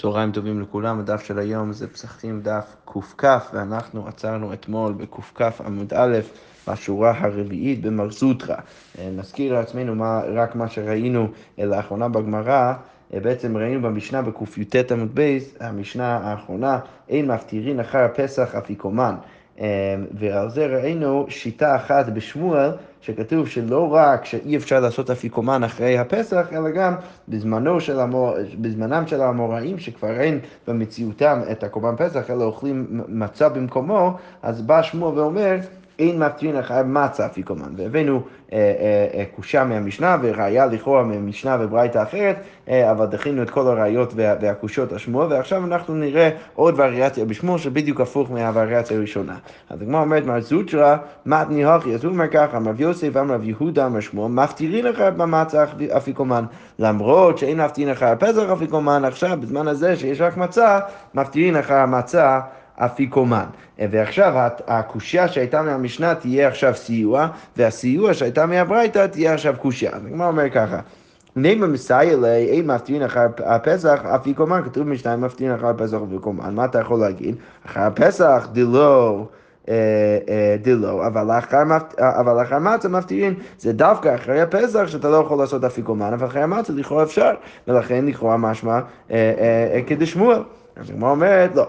צהריים טובים לכולם, הדף של היום זה פסחים דף קכ, ואנחנו עצרנו אתמול בקכ עמוד א', בשורה הרביעית במרזוטרה. אה, נזכיר לעצמנו מה, רק מה שראינו אה, לאחרונה בגמרא, אה, בעצם ראינו במשנה בקי"ט עמוד בייס, המשנה האחרונה, אין מפטירין אחר הפסח אפיקומן. ועל זה ראינו שיטה אחת בשמואל, שכתוב שלא רק שאי אפשר לעשות אפיקומן אחרי הפסח, אלא גם בזמנו של המור... בזמנם של האמוראים, שכבר אין במציאותם את הקורבן פסח, אלא אוכלים מצה במקומו, אז בא שמואל ואומר, אין מפטרין אחר מצה אפיקומן. והבאנו אה, אה, אה, קושה מהמשנה וראיה לכאורה ממשנה וברייתא אחרת, אבל דחינו את כל הראיות והקושות השמוע, ועכשיו אנחנו נראה עוד וריאציה בשמוע שבדיוק הפוך מהווריאציה הראשונה. אז הגמרא אומרת, מר זוטרא, מתני הכי, אז הוא אומר ככה, רב יוסף אמר רב יהודה אמר שמוע, מפטירין אחר במצה אפיקומן, למרות שאין מפטירין אחר פסח אפיקומן, עכשיו בזמן הזה שיש רק מצה, מפטירין אחר המצה אפיקומן. ועכשיו הקושייה שהייתה מהמשנה תהיה עכשיו סיוע, והסיוע שהייתה מהברייתא תהיה עכשיו קושייה. אז הגמרא אומר ככה. נאמר מסייע לי, אין מפטרין אחר הפסח, אפיקומן, כתוב במשנה, מפטרין אחר הפסח אפיקומן. מה אתה יכול להגיד? אחר הפסח דלא... אה, אה, דלא, אבל אחר מצה מפטירין, זה דווקא אחרי הפסח שאתה לא יכול לעשות אפיקומן, אבל אחרי המצה לכאורה אפשר, ולכן לכאורה משמע אה, כדשמואל. אז הגמרא אומרת, לא.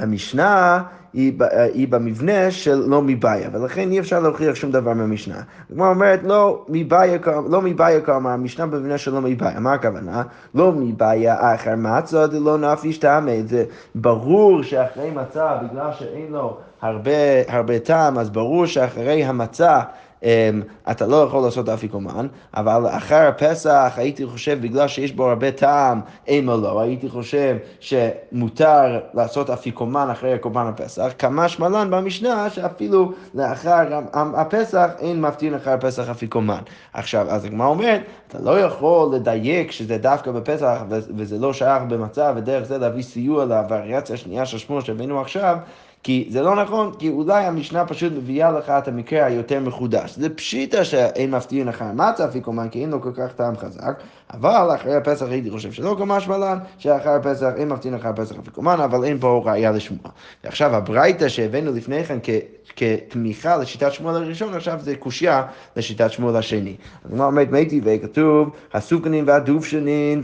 המשנה היא, היא במבנה של לא מבעיה, ולכן אי אפשר להוכיח שום דבר מהמשנה. הגמרא אומרת, לא מבעיה, לא מבעיה כלומר, המשנה במבנה של לא מבעיה, מה הכוונה? לא מבעיה אחר מצה דלא נפיש טעמי, זה ברור שאחרי מצה, בגלל שאין לו הרבה, הרבה טעם, אז ברור שאחרי המצה אתה לא יכול לעשות אפיקומן, אבל אחר הפסח הייתי חושב, בגלל שיש בו הרבה טעם, אין לא, הייתי חושב שמותר לעשות אפיקומן אחרי קורבן הפסח, כמה שמלן במשנה שאפילו לאחר הפסח אין מפתין אחר הפסח אפיקומן. עכשיו, אז הגמרא אומרת, אתה לא יכול לדייק שזה דווקא בפסח וזה לא שייך במצב, ודרך זה להביא סיוע לווריאציה השנייה של שמו שהבאנו עכשיו. כי זה לא נכון, כי אולי המשנה פשוט מביאה לך את המקרה היותר מחודש. זה פשיטה שאין מפתיעין אחר מצה אפיקומן, כי אין לו כל כך טעם חזק, אבל אחרי הפסח הייתי חושב שלא כמה שמלן, שאחרי הפסח אין מפתיעין אחר הפסח אפיקומן, אבל אין פה ראייה לשמוע. ועכשיו הברייתא שהבאנו לפני כן כתמיכה לשיטת שמואל הראשון, עכשיו זה קושייה לשיטת שמואל השני. הגמרא אומרת מי טבעי, כתוב הסוכנין והדובשנין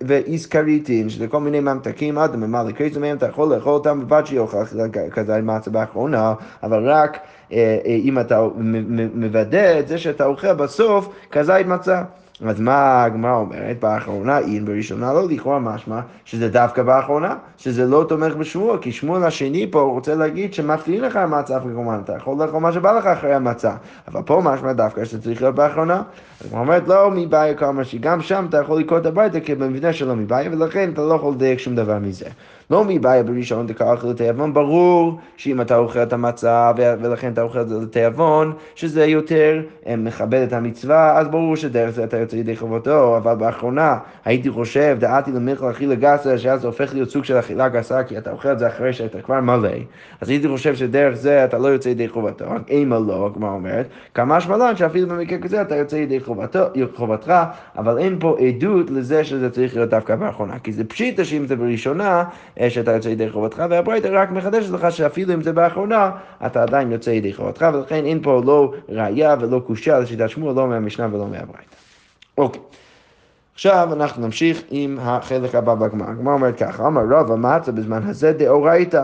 והאיסקריטין, שזה כל מיני ממתקים, אדם ממלא קריסו מהם, אתה יכול לאכול אותם בבת שיוכל כזה מצה באחרונה, אבל רק אה, אה, אם אתה מוודא את זה שאתה אוכל בסוף כזית מצה. אז מה הגמרא אומרת? באחרונה אין, בראשונה לא, לכאורה משמע שזה דווקא באחרונה, שזה לא תומך בשמואל, כי שמואל השני פה רוצה להגיד שמפעיל לך המצה כמובן, אתה יכול לאכול מה שבא לך אחרי המצה, אבל פה משמע דווקא שזה צריך להיות באחרונה. אז הגמרא אומרת לא מבעיה כלומר שגם שם אתה יכול לקרוא את הביתה כבמבנה שלא מבעיה, ולכן אתה לא יכול לדייק שום דבר מזה. לא מבעיה בראשון דקאכל לתיאבון, ברור שאם אתה אוכל את המצה ולכן אתה אוכל את זה לתיאבון, שזה יותר אה, מכבד את המצווה, אז ברור שדרך זה אתה יוצא ידי חובתו, אבל באחרונה הייתי חושב, דעתי למיכל אכילה גסה, שאז זה הופך להיות סוג של אכילה גסה, כי אתה אוכל את זה אחרי שאתה כבר מלא, אז הייתי חושב שדרך זה אתה לא יוצא ידי חובתו, רק אימה לא, הגמרא אומרת, כמה שמלן שאפילו במקרה כזה אתה יוצא ידי חובתו, חובתך, אבל אין פה עדות לזה שזה צריך להיות דווקא באחרונה, כי זה פשיטה שאם זה בראשונה, שאתה יוצא ידי חובתך, והברייתא רק מחדשת לך שאפילו אם זה באחרונה, אתה עדיין יוצא ידי חובתך, ולכן אין פה לא ראייה ולא קושייה לשיטת שמואל, לא מהמשנה ולא מהברייתא. אוקיי. עכשיו אנחנו נמשיך עם החלק הבא בגמרא. הגמרא אומרת ככה, אמר רב המצה בזמן הזה דאורייתא.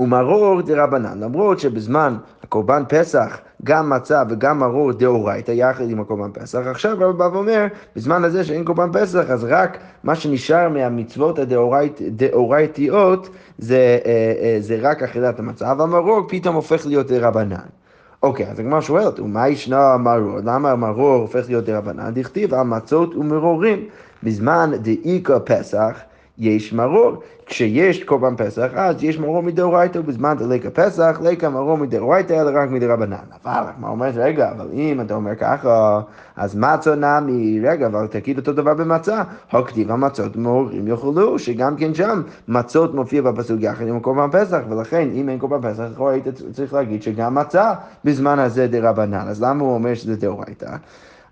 ומרור דרבנן, למרות שבזמן הקורבן פסח גם מצה וגם מרור דאורייתא יחד עם הקורבן פסח, עכשיו רב בא ואומר, בזמן הזה שאין קורבן פסח, אז רק מה שנשאר מהמצוות הדאורייתיות זה, אה, אה, זה רק אכילת המצה, והמרור פתאום הופך להיות דרבנן. אוקיי, אז הגמרא שואלת, ומה ישנה המרור? למה המרור הופך להיות דרבנן? דכתיב על מצות ומרורים. בזמן דאיכא פסח יש מרור. כשיש קורבן פסח, אז יש מרור מדאורייתא, ובזמן דליקה פסח, ליקה מרור מדאורייתא, אלא רק מדרבנן. אבל, מה אומרת, רגע, אבל אם אתה אומר ככה, אז מצה נמי, רגע, אבל תגיד אותו דבר במצה. הכתיב המצות מרורים יאכלו, שגם כן שם מצות מופיע בפסוק יחד עם קורבן פסח, ולכן אם אין קורבן פסח, היית צריך להגיד שגם מצה בזמן הזה דרבנן. אז למה הוא אומר שזה דאורייתא?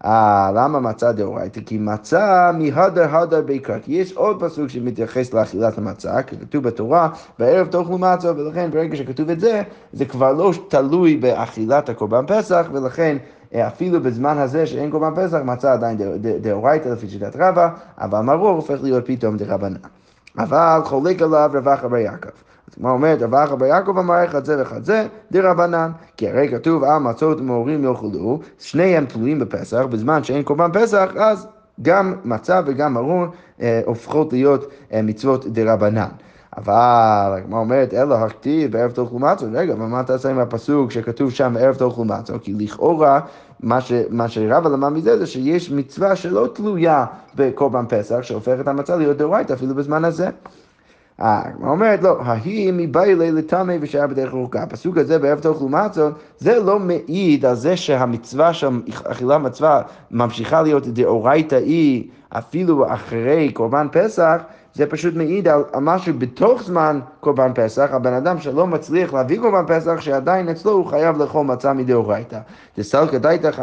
אה, למה מצה דאורייתא? כי מצה מהדר הדר בעיקר. כי יש עוד פסוק שמתייחס לאכילת המצה, כתוב בתורה, בערב תאכלו מצה, ולכן ברגע שכתוב את זה, זה כבר לא תלוי באכילת הקורבן פסח, ולכן אה, אפילו בזמן הזה שאין קורבן פסח, מצה עדיין דאורייתא לפי שיטת רבא, אבל מרור הופך להיות פתאום דרבנן. אבל חולק עליו רווח בר יעקב. אז כמו אומרת, רווח בר יעקב אמר אחד זה ואחד זה, דרבנן. כי הרי כתוב, על מצות ומהורים יאכלו, שניהם תלויים בפסח, בזמן שאין קורבן פסח, אז גם מצה וגם מרור אה, הופכות להיות אה, מצוות דרבנן. אבל הגמרא אומרת, אלא הכתיב בערב תאכלו מצות, רגע, אבל מה תעשה עם הפסוק שכתוב שם בערב תאכלו מצות? כי לכאורה, מה, ש, מה שרבא למד מזה זה שיש מצווה שלא תלויה בקורבן פסח, שהופכת המצה להיות דאורייתא אפילו בזמן הזה. הגמרא אומרת, לא, ההיא מביילי לטמא ושאר בדרך רחוקה. הפסוק הזה בערב תאכלו מצות, זה לא מעיד על זה שהמצווה שם, אכילה מצווה, ממשיכה להיות דאורייתא היא אפילו אחרי קורבן פסח, זה פשוט מעיד על, על משהו בתוך זמן קורבן פסח, הבן אדם שלא מצליח להביא קורבן פסח, שעדיין אצלו הוא חייב לאכול מצה מדאורייתא. דסלקא דייתך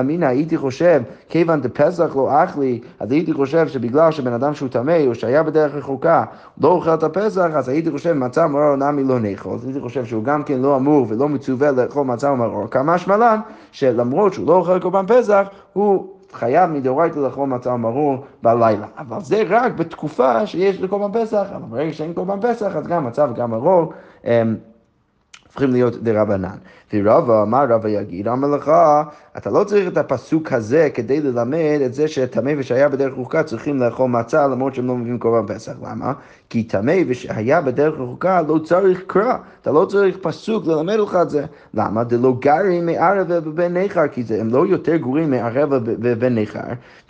אמינא הייתי חושב, כיוון דפסח לא אכלי, אז הייתי חושב שבגלל שבן אדם שהוא טמא, או שהיה בדרך רחוקה, לא אוכל את הפסח, אז הייתי חושב מצה מרור נמי לא נאכול. אז הייתי חושב שהוא גם כן לא אמור ולא מצווה לאכול מצה ומרור. כמה שמלן, שלמרות שהוא לא אוכל קורבן פסח, הוא חייב מדאורייתא לאכול מצה מרור בלילה. אבל זה רק בתקופה שיש לקורבן פסח, אבל ברגע שאין קורבן פסח, אז גם מצה וגם מרור. הופכים להיות דרבנן. ורבא, מה רבא יגיד? אמר לך, אתה לא צריך את הפסוק הזה כדי ללמד את זה שטמא ושהיה בדרך רחוקה צריכים לאכול מצה למרות שהם לא מביאים קורבן פסח. למה? כי טמא ושהיה בדרך רחוקה לא צריך קרא. אתה לא צריך פסוק ללמד לך את זה. למה? דלא גרי מערב ובן ניכר, כי זה, הם לא יותר גרועים מערב ובן ניכר.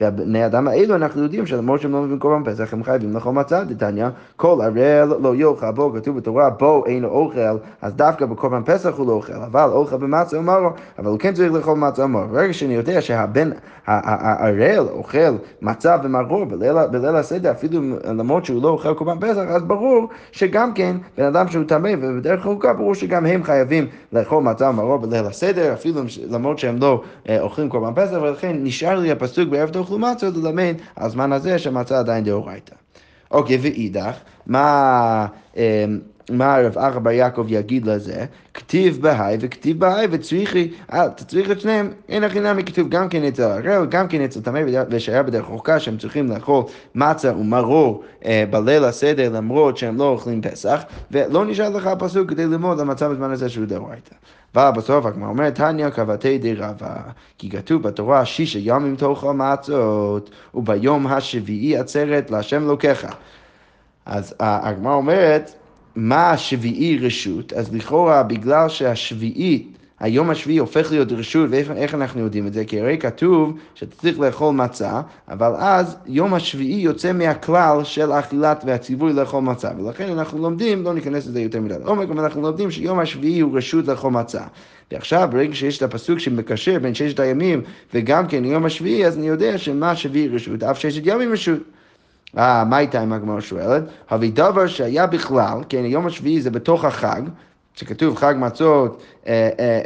והבני אדם האלו אנחנו יודעים שלמרות שהם לא מביאים קורבן פסח הם חייבים לאכול מצה. דתניא, כל ערל לא יאכל בו, כתוב בתורה, בו אינו אוכל, אז דווקא בקורבן פסח הוא לא אוכל. אבל אוכל במצה ומרו, אבל הוא כן צריך לאכול מצה ומרו. ברגע שאני יודע שהבן, הערל אוכל מצה ומרור בליל, הסדר, אפילו למרות שהוא לא אוכל קורבן פסח, אז ברור שגם כן בן אדם שהוא טמא ובדרך ארוכה, ברור שגם הם חייבים לאכול מצה ומרור בליל הסדר, אפילו למרות שהם לא אה, אוכלים קורבן פסח, ולכן נשאר לי הפסוק בערב תאכלו מצה ללמד על זמן הזה שהמצה עדיין דאורייתא. אוקיי, ואידך, מה... אה, מה רב אחא בר יעקב יגיד לזה? כתיב בהאי וכתיב בהאי וצריכי, אה, אתה צריך את שניהם, אין הכי נמי כתוב גם כן אצל הרב, גם כן אצל טמא ושהיה בדרך רחוקה שהם צריכים לאכול מצה ומרור אה, בליל הסדר למרות שהם לא אוכלים פסח, ולא נשאר לך הפסוק כדי ללמוד למצב בזמן הזה שהוא דאורייתא. אבל בסוף הגמרא אומרת, תניא קבתי די רבא, כי כתוב בתורה שישה ימים תאכל מצות, וביום השביעי עצרת להשם לוקחה. אז הגמרא אומרת, מה השביעי רשות, אז לכאורה בגלל שהשביעית, היום השביעי הופך להיות רשות, ואיך אנחנו יודעים את זה? כי הרי כתוב שאתה צריך לאכול מצה, אבל אז יום השביעי יוצא מהכלל של אכילת והציווי לאכול מצה, ולכן אנחנו לומדים, לא ניכנס לזה יותר מדי לעומק, אבל אנחנו לומדים שיום השביעי הוא רשות לאכול מצה. ועכשיו, ברגע שיש את הפסוק שמקשר בין ששת הימים וגם כן יום השביעי, אז אני יודע שמה השביעי רשות, אף ששת ימים רשות. אה, מה הייתה עם הגמרא שואלת? הרי דבר שהיה בכלל, כן, יום השביעי זה בתוך החג, שכתוב חג מצות אה, אה,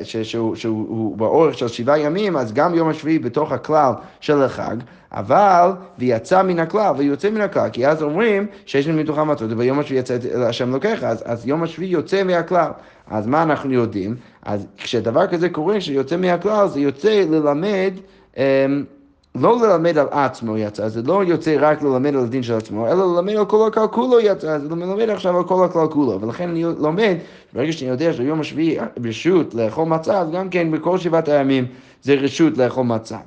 אה, שהוא באורך של שבעה ימים, אז גם יום השביעי בתוך הכלל של החג, אבל ויצא מן הכלל ויוצא מן הכלל, כי אז אומרים שיש לנו מתוכם מצות, וביום השביעי יצא השם לוקח, אז, אז יום השביעי יוצא מהכלל. אז מה אנחנו יודעים? אז כשדבר כזה קורה, שיוצא מהכלל, זה יוצא ללמד לא ללמד על עצמו יצא, זה לא יוצא רק ללמד על הדין של עצמו, אלא ללמד על כל הכלל כולו יצא, זה מלמד עכשיו על כל הכלל כולו, ולכן אני לומד, ברגע שאני יודע שיום השביעי רשות לאכול מצה, אז גם כן בכל שבעת הימים זה רשות לאכול מצה.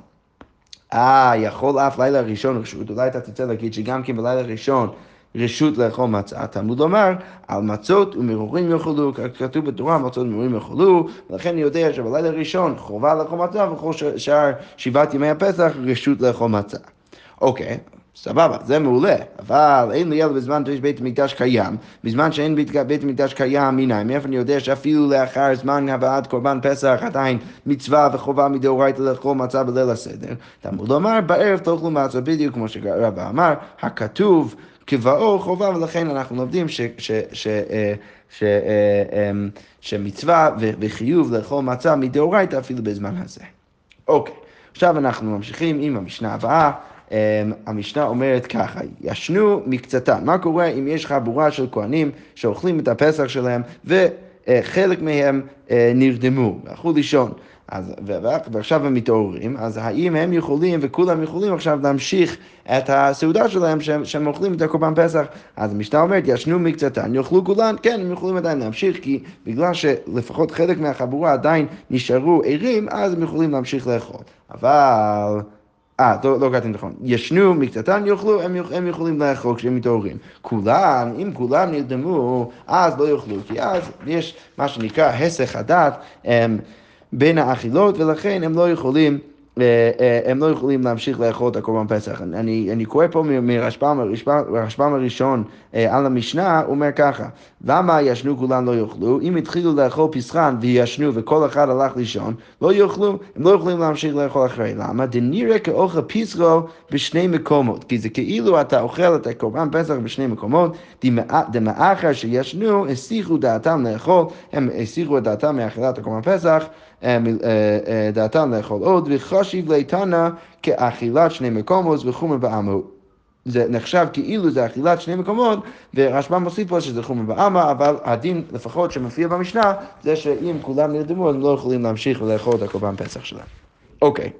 אה, יכול אף לילה ראשון רשות, אולי אתה תצא להגיד שגם כן בלילה ראשון רשות לאכול מצה. תלמוד לומר, על מצות ומרורים יאכלו, כתוב בתורה, מצות ומרורים יאכלו, ולכן אני יודע שבלילה הראשון חובה לאכול מצה, וכל שאר שבעת ימי הפסח רשות לאכול מצה. אוקיי. סבבה, זה מעולה, אבל אין לי אלא בזמן שיש בית המקדש קיים, בזמן שאין בית, בית המקדש קיים, מנין, מאיפה אני יודע שאפילו לאחר זמן הבאת קורבן פסח עדיין מצווה וחובה מדאורייתא לאכול מצה בליל הסדר. תלמוד לומר, בערב תאכלו מצה, בדיוק כמו שרבא אמר, הכתוב כבאו חובה, ולכן אנחנו לומדים אה, אה, אמ, שמצווה וחיוב לאכול מצה מדאורייתא אפילו בזמן הזה. אוקיי. עכשיו אנחנו ממשיכים עם המשנה הבאה. Um, המשנה אומרת ככה, ישנו מקצתן. מה קורה אם יש חבורה של כהנים שאוכלים את הפסח שלהם וחלק מהם uh, נרדמו, הלכו לישון. אז, ועכשיו הם מתעוררים, אז האם הם יכולים וכולם יכולים עכשיו להמשיך את הסעודה שלהם שהם, שהם אוכלים את הקורבן פסח? אז המשנה אומרת, ישנו מקצתן, יאכלו כולן, כן, הם יכולים עדיין להמשיך, כי בגלל שלפחות חלק מהחבורה עדיין נשארו ערים, אז הם יכולים להמשיך לאכול. אבל... אה, לא, לא קראתי נכון. ישנו מקצתן יאכלו, הם, הם יכולים לאכול כשהם מתעוררים. כולם, אם כולם נרדמו, אז לא יאכלו, כי אז יש מה שנקרא הסך הדת. הם, בין האכילות, ולכן הם לא יכולים... אה, אה, הם לא יכולים להמשיך לאכול את הקורבן פסח. אני, אני קורא פה מרשב"ם הראשון אה, על המשנה, הוא אומר ככה, למה ישנו כולם לא יאכלו? אם התחילו לאכול פסחן וישנו וכל אחד הלך לישון, לא יאכלו, הם לא יכולים להמשיך לאכול אחרי. למה? דנראה כאוכל פסחו בשני מקומות, כי זה כאילו אתה אוכל את הקורבן פסח בשני מקומות, דמאחר שישנו, הסיחו דעתם לאכול, הם הסיחו את דעתם מאכילת הקורבן פסח. אה, אה, דעתם לאכול עוד, וחשיב ליתנה כאכילת שני מקומות וחומר בעמו. זה נחשב כאילו זה אכילת שני מקומות, ורשב"ם מוסיף פה שזה חומר בעמה, אבל הדין לפחות שמופיע במשנה, זה שאם כולם נרדמו, הם לא יכולים להמשיך ולאכול את הקורבן פסח שלהם. אוקיי.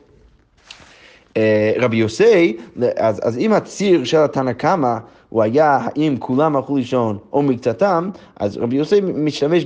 אה, רבי יוסי, אז, אז אם הציר של התנא קמא הוא היה האם כולם הלכו לישון או מקצתם, אז רבי יוסי משתמש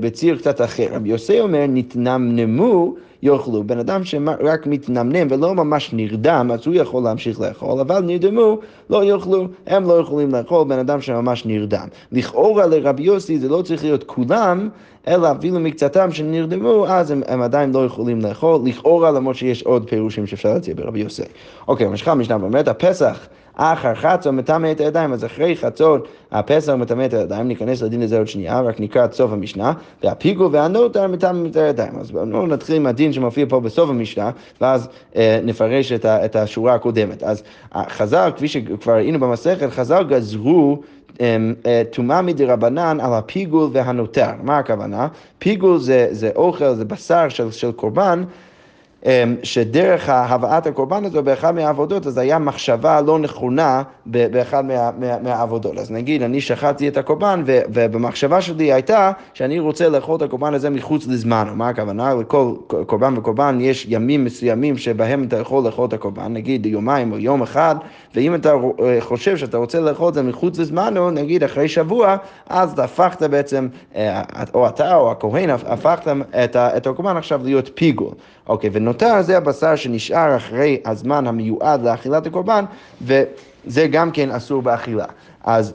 בציר קצת אחר. רבי יוסי אומר, נתנמנמו יאכלו. בן אדם שרק מתנמנם ולא ממש נרדם, אז הוא יכול להמשיך לאכול, אבל נרדמו, לא יאכלו, הם לא יכולים לאכול, בן אדם שממש נרדם. לכאורה לרבי יוסי זה לא צריך להיות כולם, אלא אפילו מקצתם שנרדמו, אז הם, הם עדיין לא יכולים לאכול, לכאורה למרות שיש עוד פירושים שאפשר להציע ברבי יוסי. אוקיי, ממשיכה המשנה ואומרת, הפסח אחר חצות מטמא את הידיים, אז אחרי חצות הפסח מטמא את הידיים, ניכנס לדין הזה עוד שנייה, רק נקרא את סוף המשנה, והפיגו והנוטר מטמא את הידיים. אז בואו נתחיל עם הדין שמופיע פה בסוף המשנה, ואז אה, נפרש את, ה, את השורה הקודמת. אז חז"ל, כפי שכבר ראינו במסכת, חז"ל גזרו אמ, אה, טומאה מדרבנן על הפיגול והנותר. מה הכוונה? פיגול זה, זה אוכל, זה בשר של, של קורבן. אמ, שדרך הבאת הקורבן הזו באחד מהעבודות, אז היה מחשבה לא נכונה באחד מה, מה, מהעבודות. אז נגיד, אני שחטתי את הקורבן, ובמחשבה שלי הייתה שאני רוצה לאכול את הקורבן הזה מחוץ לזמן. מה הכוונה? לכל קורבן וקורבן יש ימים מסוימים שבהם אתה יכול לאכול את הקורבן, נגיד יומיים או יום אחד, ואם אתה אה, חושב שאתה רוצה לאכול את זה מחוץ לזמן, או נגיד אחרי שבוע, אז אתה הפכת בעצם, אה, או אתה או הכהן הפכת את הקורבן עכשיו להיות פיגול. אוקיי, ונותר זה הבשר שנשאר אחרי הזמן המיועד לאכילת הקורבן, וזה גם כן אסור באכילה. אז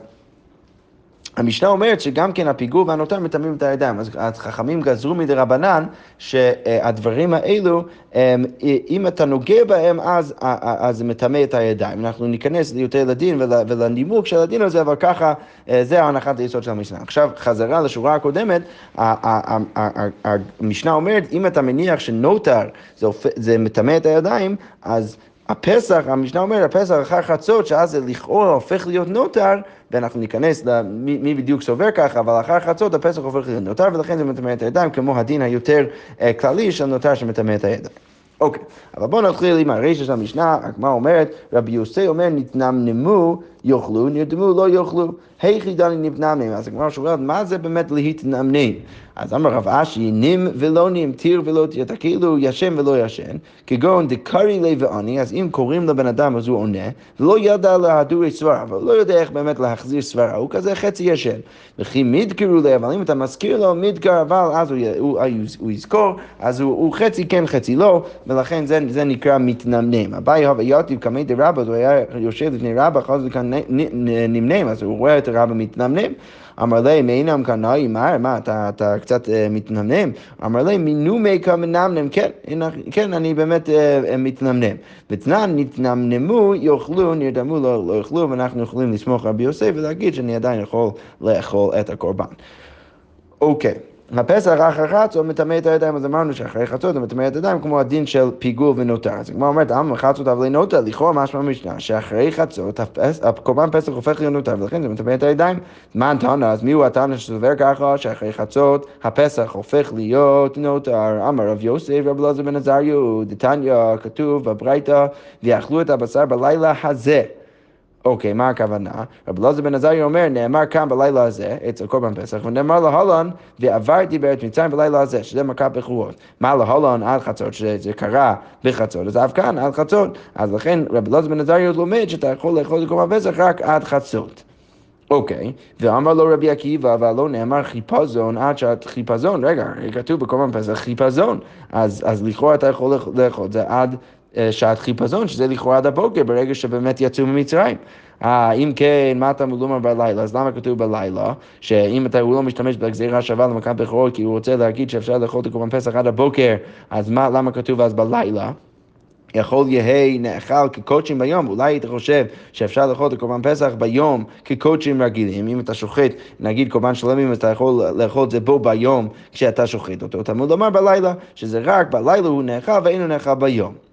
המשנה אומרת שגם כן הפיגור והנותר מטמאים את הידיים. אז חכמים גזרו מדי רבנן שהדברים האלו, אם אתה נוגע בהם, אז, זה מטמא את הידיים. אנחנו ניכנס יותר לדין ולנימוק של הדין הזה, אבל ככה, זה ההנחת היסוד של המשנה. עכשיו, חזרה לשורה הקודמת, המשנה אומרת, אם אתה מניח שנוטר זה מטמא את הידיים, אז... הפסח, המשנה אומרת, הפסח אחר חצות, שאז זה לכאורה הופך להיות נוטר, ואנחנו ניכנס למי מי בדיוק סובר ככה, אבל אחר חצות הפסח הופך להיות נוטר, ולכן זה מטמא את הידיים, כמו הדין היותר אה, כללי של נוטר שמטמא את הידיים. אוקיי, אבל בואו נתחיל עם הרשע של המשנה, הגמרא אומרת, רבי יוסי אומר, נתנמנמו יאכלו, נרדמו לא יאכלו, היכי דני נבנמנם. אז הגמרא שואלת, מה זה באמת להתנמנם? אז אמר רב אשי, נים ולא נים, תיר ולא תיר, אתה כאילו ישן ולא ישן, כגון דקרי לי ועני, אז אם קוראים לבן אדם אז הוא עונה, ולא ידע להדורי סברה, אבל לא יודע איך באמת להחזיר סברה, הוא כזה חצי ישן. וכי מידקרו לי, אבל אם אתה מזכיר לו מידקר, אבל אז הוא, הוא, הוא, הוא יזכור, אז הוא, הוא חצי כן חצי לא, ולכן זה, זה נקרא מתנמנם. אביי הווה יוטיב קמי דרבא, הוא היה יושב לפני רבא, חוזר לכאן נמנם, אז הוא רואה את הרבא מתנמנם. אמר לי, מאינם קנאי, מה, מה, אתה, אתה קצת uh, מתנמנם? אמר לי, מינומי כמנמנם, כן, כן, אני באמת uh, מתנמנם. ותנן, נתנמנמו, יאכלו, נרדמו, לא, לא יאכלו, ואנחנו יכולים לסמוך רבי יוסף ולהגיד שאני עדיין יכול לאכול את הקורבן. אוקיי. Okay. הפסח אחר חצות מטמא את הידיים, אז אמרנו שאחרי חצות הוא מטמא את הידיים כמו הדין של פיגול ונותר. אז הגמרא אומרת, אמר חצות אבל נותר, לכאורה משמע משנה, שאחרי חצות הקורבן פסח הופך להיות נותר, ולכן זה מטמא את הידיים. מה הטענה? אז מי הוא הטענה שסובר ככה, שאחרי חצות הפסח הופך להיות נותר? אמר רב יוסף, רב אלעזר בן עזריו, דתניא, כתוב בברייתא, ויאכלו את הבשר בלילה הזה. אוקיי, מה הכוונה? רבי אלעזר בן עזריה אומר, נאמר כאן בלילה הזה, אצל קורבן פסח, ונאמר להלן, ועברתי בארץ מצרים בלילה הזה, שזה מכת בכורות. מה להלן עד חצות, שזה קרה בחצות, אז אף כאן עד חצות. אז לכן רבי אלעזר בן עזריה לומד שאתה יכול לאכול את קורבן פסח רק עד חצות. אוקיי, ואמר לו רבי עקיבא, אבל לא נאמר חיפזון עד שעת חיפזון, רגע, כתוב בקורבן פסח חיפזון, אז, לכאורה אתה יכול לאכול זה עד שעת חיפזון, שזה לכאורה עד הבוקר, ברגע שבאמת יצאו ממצרים. אה, אם כן, מה אתה מלומר בלילה? אז למה כתוב בלילה? שאם אתה, הוא לא משתמש בגזירה שווה למכת בכורות, כי הוא רוצה להגיד שאפשר לאכול את הקורבן פסח עד הבוקר, אז מה, למה כתוב אז בלילה? יכול יהא נאכל כקודשים ביום, אולי היית חושב שאפשר לאכול את הקורבן פסח ביום כקודשים רגילים, אם אתה שוחט, נגיד קורבן שלמים, אתה יכול לאכול את זה בו ביום כשאתה שוחט אותו. תלמוד לומר בלילה, שזה רק בלילה הוא נאכל ואינו נאכל ביום.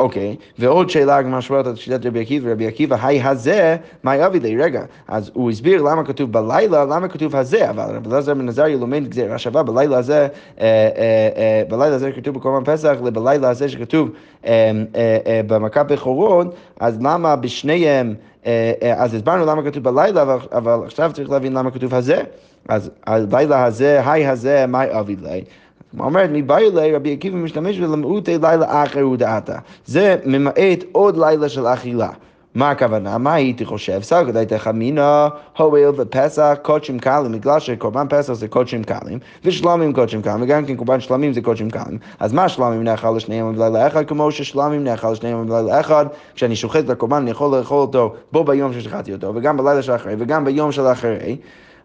אוקיי, ועוד שאלה, הגמרא שואלת את שיטת רבי עקיבא, רבי עקיבא, היי הזה, מה יביא לי? רגע, אז הוא הסביר למה כתוב בלילה, למה כתוב הזה, אבל רבי אלעזר בן עזריה לומד גזירה שווה בלילה הזה, אה, אה, אה, בלילה הזה כתוב בקורבן פסח, ובלילה הזה שכתוב במכת בכורות, אז למה בשניהם, אז הסברנו למה כתוב בלילה, אבל עכשיו צריך להבין למה כתוב הזה. אז הלילה הזה, היי הזה, מה אבי לי? אומרת, מבאי אלי רבי עקיבא משתמש בלמעוטי לילה אחר ודעתה. זה ממעט עוד לילה של אכילה. מה הכוונה? מה הייתי חושב? סגד הייתה חמינה, הואל ופסח, קודשים קלים, בגלל שקורבן פסח זה קודשים קלים, ושלמים קודשים קלים, וגם כן קורבן שלמים זה קודשים קלים. אז מה שלמים נאכל לשניהם בלילה אחד, כמו ששלמים נאכל לשניהם בלילה אחד, כשאני שוחט את הקורבן אני יכול לאכול אותו בו ביום ששחטתי אותו, וגם בלילה של אחרי, וגם ביום של אחרי.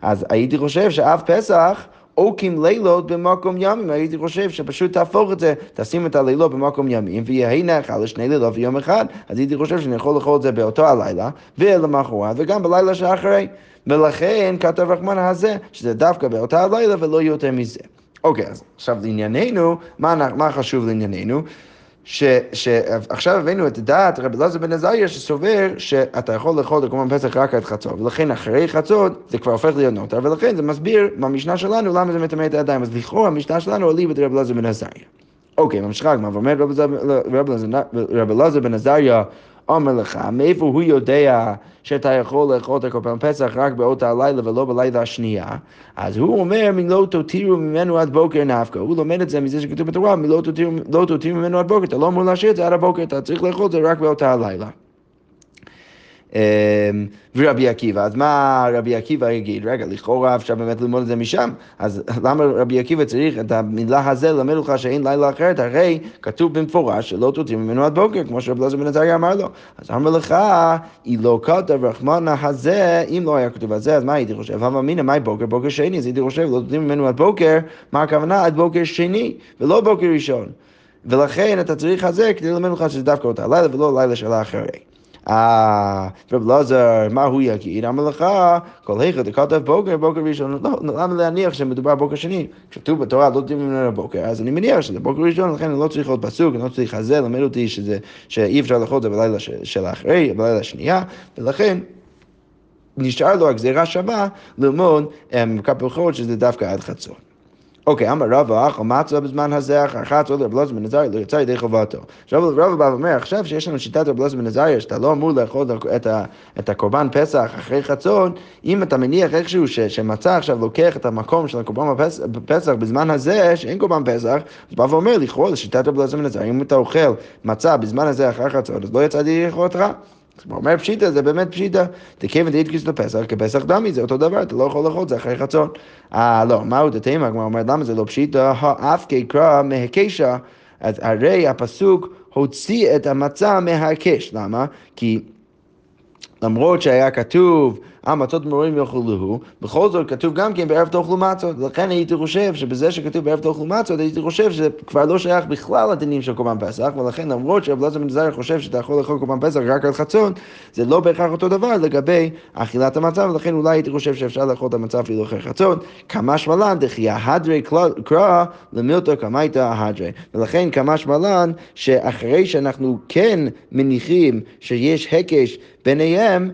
אז הייתי חושב שאף פסח אוקים לילות במקום ימים, הייתי חושב שפשוט תהפוך את זה, תשים את הלילות במקום ימים, ויהי נחל לשני לילות ויום אחד, אז הייתי חושב שאני יכול לאכול את זה באותו הלילה, ולמחרת, וגם בלילה שאחרי. ולכן כתב רחמן הזה, שזה דווקא באותה הלילה ולא יותר מזה. אוקיי, אז עכשיו לענייננו, מה, מה חשוב לענייננו? שעכשיו הבאנו את דעת רבי אלעזר בן עזריה שסובר שאתה יכול לאכול קורבן פסח רק עד חצות, ולכן אחרי חצות זה כבר הופך להיות נוטר, ולכן זה מסביר במשנה שלנו למה זה מטמא את הידיים. אז לכאורה המשנה שלנו עולים את רבי אלעזר בן עזריה. אוקיי, ממשיכה הגמרא, ואומר רבי אלעזר בן עזריה אומר לך, מאיפה הוא יודע שאתה יכול לאכול את הקורבן פסח רק באותה הלילה ולא בלילה השנייה? אז הוא אומר, מלא תותירו ממנו עד בוקר נפקא. הוא לומד את זה מזה שכתוב בתורה, מלא תותירו, ממנו עד בוקר. אתה לא אמור להשאיר את זה עד הבוקר, אתה צריך לאכול את זה רק באותה הלילה. אמ, ורבי עקיבא, אז מה רבי עקיבא יגיד? רגע, לכאורה אפשר באמת ללמוד את זה משם, אז למה רבי עקיבא צריך את המילה הזה ללמד לך שאין לילה אחרת? הרי כתוב במפורש שלא תותיר ממנו עד בוקר, כמו שרבי אלעזר בן עזריה אמר לו. אז אמר לך, היא לא כתב רחמנה הזה, אם לא היה כתוב על זה, אז מה הייתי חושב? אבל אמינא, מהי בוקר? בוקר שני, אז הייתי חושב, לא תותיר ממנו עד בוקר, מה הכוונה? עד בוקר שני, ולא בוקר ראשון. ולכן אתה צריך על זה כדי ללמד לך שזה דווקא אותה לילה ולא לילה של האחרי. אה, רב אלעזר, מה הוא יגיד? אמר לך, כל היכא דכתב בוקר, בוקר ראשון, לא, למה להניח שמדובר בוקר שני? כתוב בתורה לא תדעים ממנו בוקר, אז אני מניח שזה בוקר ראשון, לכן אני לא צריך עוד פסוק, אני לא צריך לזה, למד אותי שזה, שאי אפשר לאכול את זה בלילה של האחרי, בלילה השנייה, ולכן... נשאר לו הגזירה שווה ללמוד מכת בכורות שזה דווקא עד חצות. אוקיי, אמר רבא, אכל מצווה בזמן הזה, אחר חצות לרב אלעזר בן עזריה, לא יצא ידי חובתו. עכשיו רבא בא ואומר, עכשיו שיש לנו שיטת רב בן עזריה, שאתה לא אמור לאכול את, הקורבן פסח אחרי חצות, אם אתה מניח איכשהו שמצה עכשיו לוקח את המקום של הקורבן פסח בזמן הזה, שאין קורבן פסח, אז בא ואומר, לכאורה לשיטת רב בן עזריה, אם אתה אוכל מצה בזמן הזה אחרי חצות, אז לא יצא ידי חובתך. הוא אומר פשיטה, זה באמת פשיטה. תקיימן דאיתקיס לפסח, כפסח דמי, זה אותו דבר, אתה לא יכול לאכול זה אחרי חצון. אה, לא, מהו דתימה? הגמרא אומרת, למה זה לא פשיטה? האף קרא מהקשה, אז הרי הפסוק הוציא את המצה מההקש. למה? כי למרות שהיה כתוב המצות מרורים יאכלוהו, בכל זאת כתוב גם כן בערב תאכלו מצות, לכן הייתי חושב שבזה שכתוב בערב תאכלו מצות, הייתי חושב שזה כבר לא שייך בכלל לדינים של קורבן פסח, ולכן למרות שרב אלעזר בן עזריה חושב שאתה יכול לאכול קורבן פסח רק על חצות, זה לא בהכרח אותו דבר לגבי אכילת המצה, ולכן אולי הייתי חושב שאפשר לאכול את המצה אפילו אחרי חצות, כמה שמלן דחייה הדרי קרא למילתא קמייתא הדרי, ולכן כמה שמלן שאחרי שאנחנו כן מניחים שיש היקש ביניהם,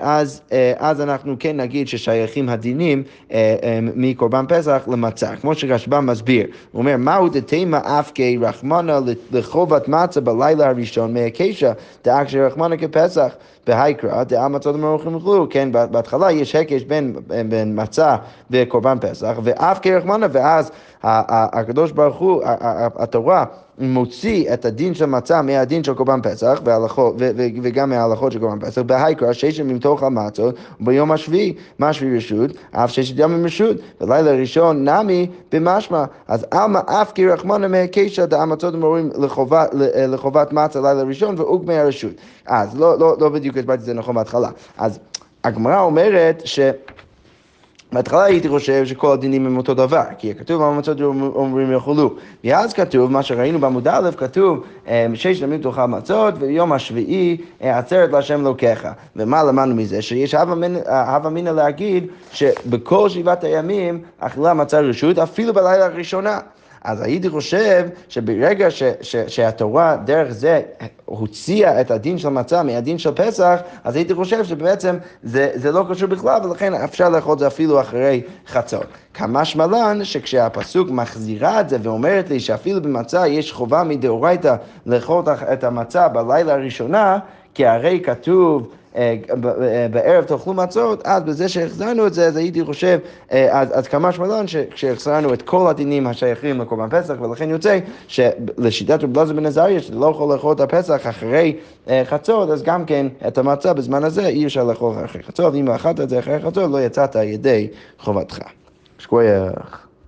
אז, אה, אז אנחנו כן נגיד ששייכים הדינים אה, מקורבן פסח למצה, כמו שרשב"ם מסביר. הוא אומר, מהו דתימה אפקי רחמנה לחובת מצה בלילה הראשון מהקשה, דאג שרחמנה כפסח. בהייקרא, דעה מצות המרוחים יאכלו, כן, בהתחלה יש הקש בין, בין מצה וקורבן פסח, ואף כרחמנה, ואז הקדוש ברוך הוא, התורה, מוציא את הדין של מצה מהדין של קורבן פסח וגם מההלכות של קורבן פסח, בהייקרא ששת ממתוך המצות וביום השביעי, השביעי רשות? אף ששת ימים רשות, ולילה ראשון נמי במשמע, אז עלמא אף כרחמנה מהקשא דהמצות אמורים לחובת, לחובת מצה לילה ראשון ואוגמי הרשות. אז לא, לא, לא בדיוק הסברתי את זה נכון בהתחלה. אז הגמרא אומרת ש... בהתחלה הייתי חושב שכל הדינים הם אותו דבר, כי כתוב המצות אומרים יאכלו. ואז כתוב, מה שראינו בעמוד א', כתוב אה, שש ימים תאכל מצות, ויום השביעי אה, עצרת להשם לוקחה. ומה למדנו מזה? שיש הווה אמינא להגיד שבכל שבעת הימים אכילה מצה רשות, אפילו בלילה הראשונה. אז הייתי חושב שברגע ש, ש, שהתורה דרך זה הוציאה את הדין של מצה מהדין של פסח, אז הייתי חושב שבעצם זה, זה לא קשור בכלל, ולכן אפשר לאכול את זה אפילו אחרי חצות. כמה שמלן שכשהפסוק מחזירה את זה ואומרת לי שאפילו במצה יש חובה מדאורייתא לאכול את המצה בלילה הראשונה, כי הרי כתוב בערב תאכלו מצות, אז בזה שהחזרנו את זה, אז הייתי חושב, אה, אז, אז כמה שמלון כשהחזרנו את כל הדינים השייכים לקורבן פסח, ולכן יוצא שלשיטת רב אלעזר בן עזריה, שאתה לא יכול לאכול את הפסח אחרי חצות, אז גם כן את המצה בזמן הזה אי אפשר לאכול אחרי חצות, אם אכלת את זה אחרי חצות, לא יצאת ידי חובתך. שכוייך.